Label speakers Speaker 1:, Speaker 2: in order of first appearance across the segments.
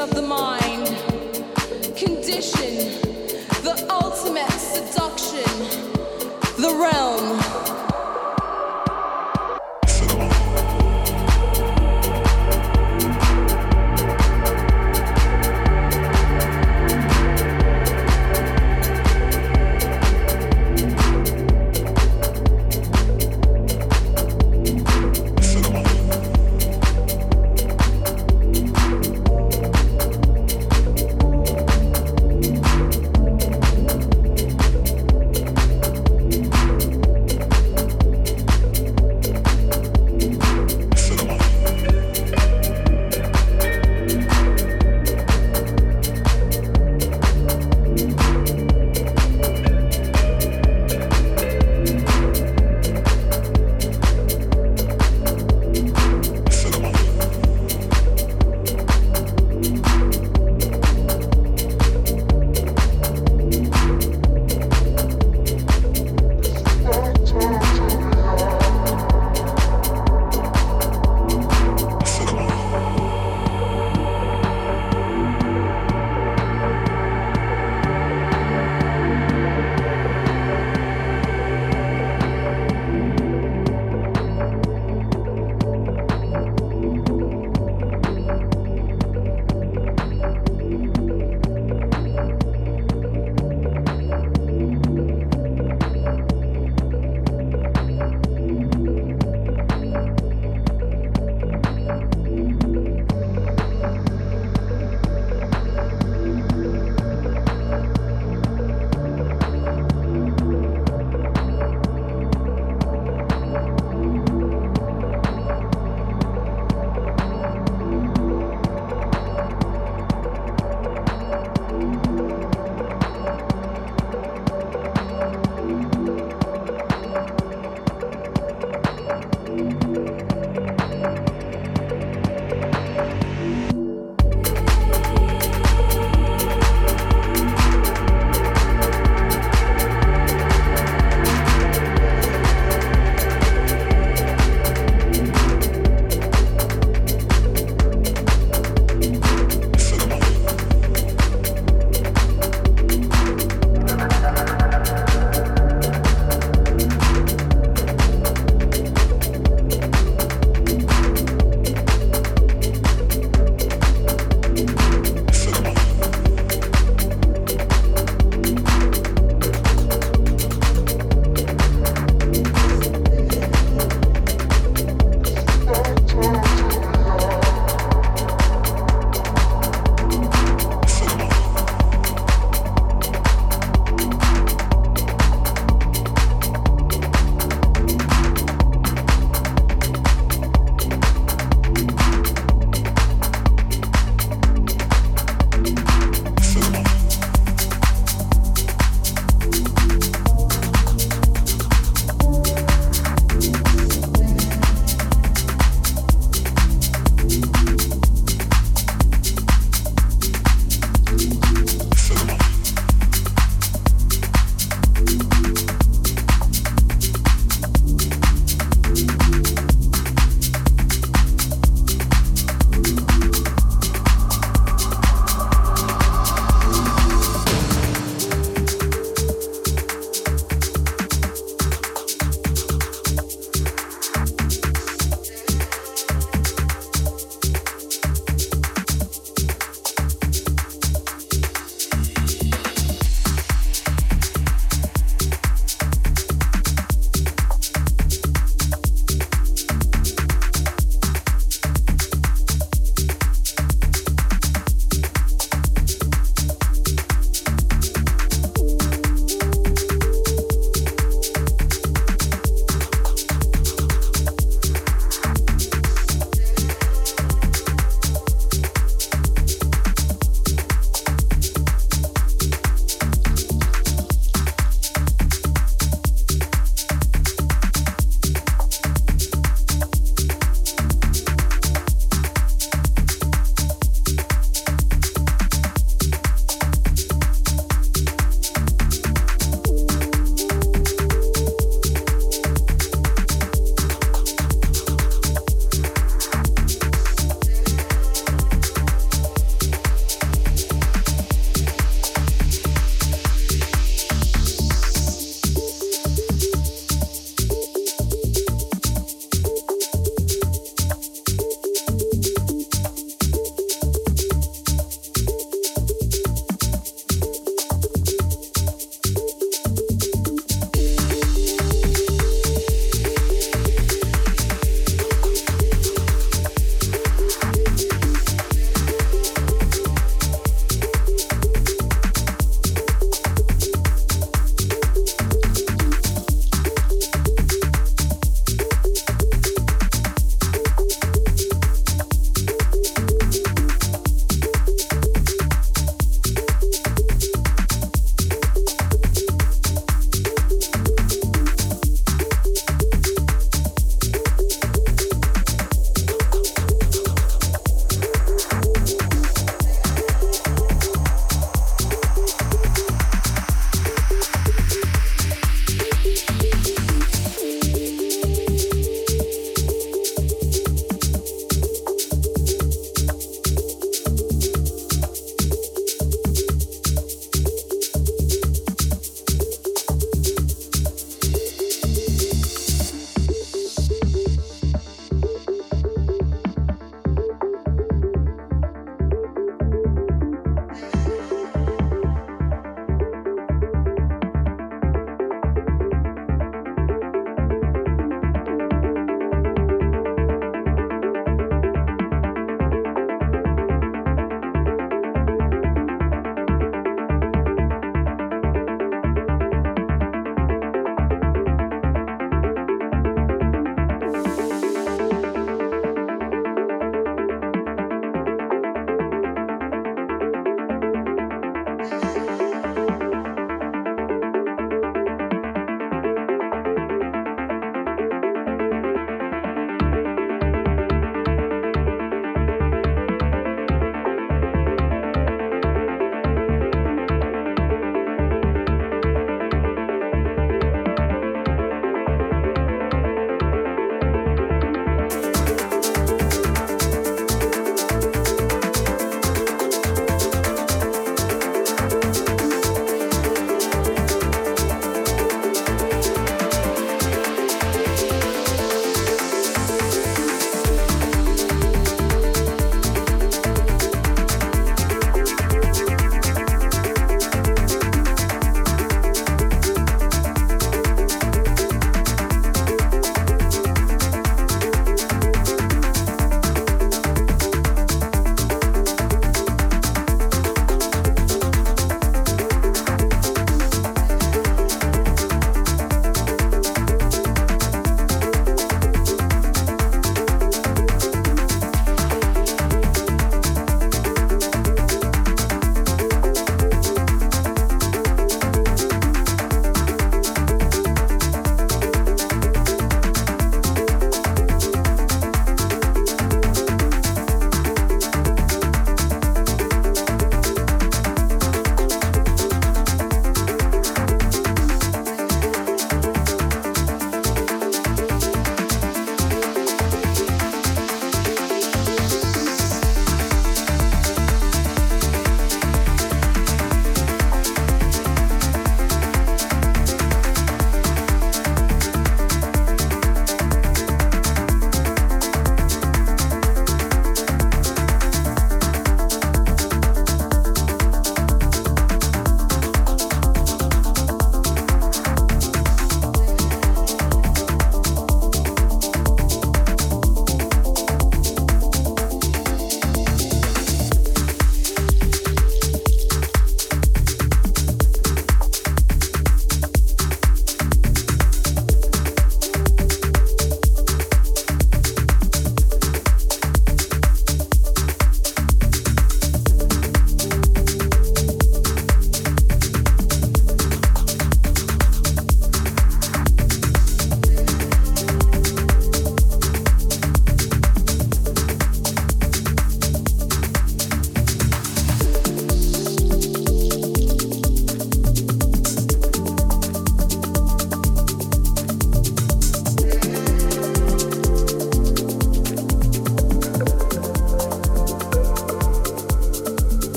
Speaker 1: of the mind, condition, the ultimate seduction, the realm.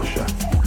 Speaker 1: Russia.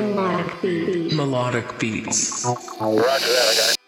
Speaker 2: Melodic beats.
Speaker 3: Roger that, I got it.